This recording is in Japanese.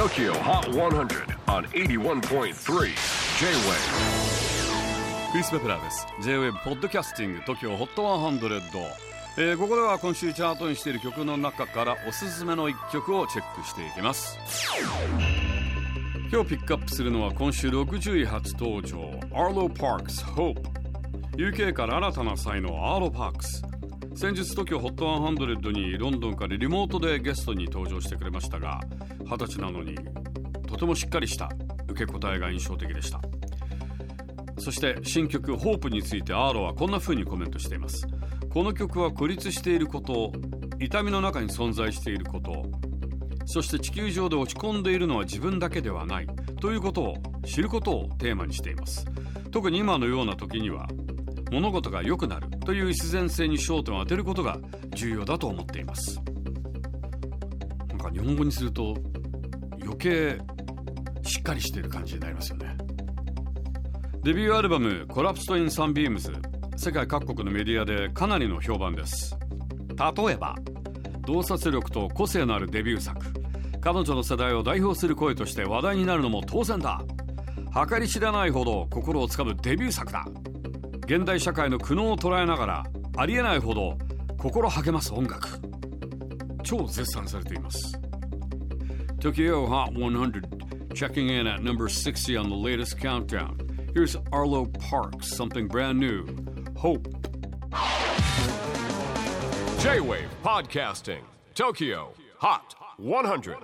TOKYO HOT 100 on 81.3 J-WAVE クリス・ベプラーです。J-WAVE ポッドキャスティング TOKYO HOT 100、えー、ここでは今週チャートにしている曲の中からおすすめの一曲をチェックしていきます。今日ピックアップするのは今週60位初登場 Arlo Parks Hope UK から新たな才能アーロ・パークス先日 TOKYOHOT100 にロンドンからリモートでゲストに登場してくれましたが20歳なのにとてもしっかりした受け答えが印象的でした。そして新曲「ホープについてアーロはこんな風にコメントしています。この曲は孤立していること痛みの中に存在していることそして地球上で落ち込んでいるのは自分だけではないということを知ることをテーマにしています。特に今のような時には物事が良くなるという必然性に焦点を当てることが重要だと思っています。なんか日本語にすると余計しっかりしている感じになりますよね。デビューアルバム「 Collapsed in Sunbeams」世界各国のメディアでかなりの評判です。例えば洞察力と個性のあるデビュー作彼女の世代を代表する声として話題になるのも当然だ。計り知らないほど心をつかむデビュー作だ。現代社会の苦悩を捉えながらありえないほど心励ます音楽超絶賛されています Tokyo Hot 100 checking in at number 60 on the latest countdown Here's Arlo Parks, something brand new Hope J-WAVE PODCASTING TOKYO HOT 100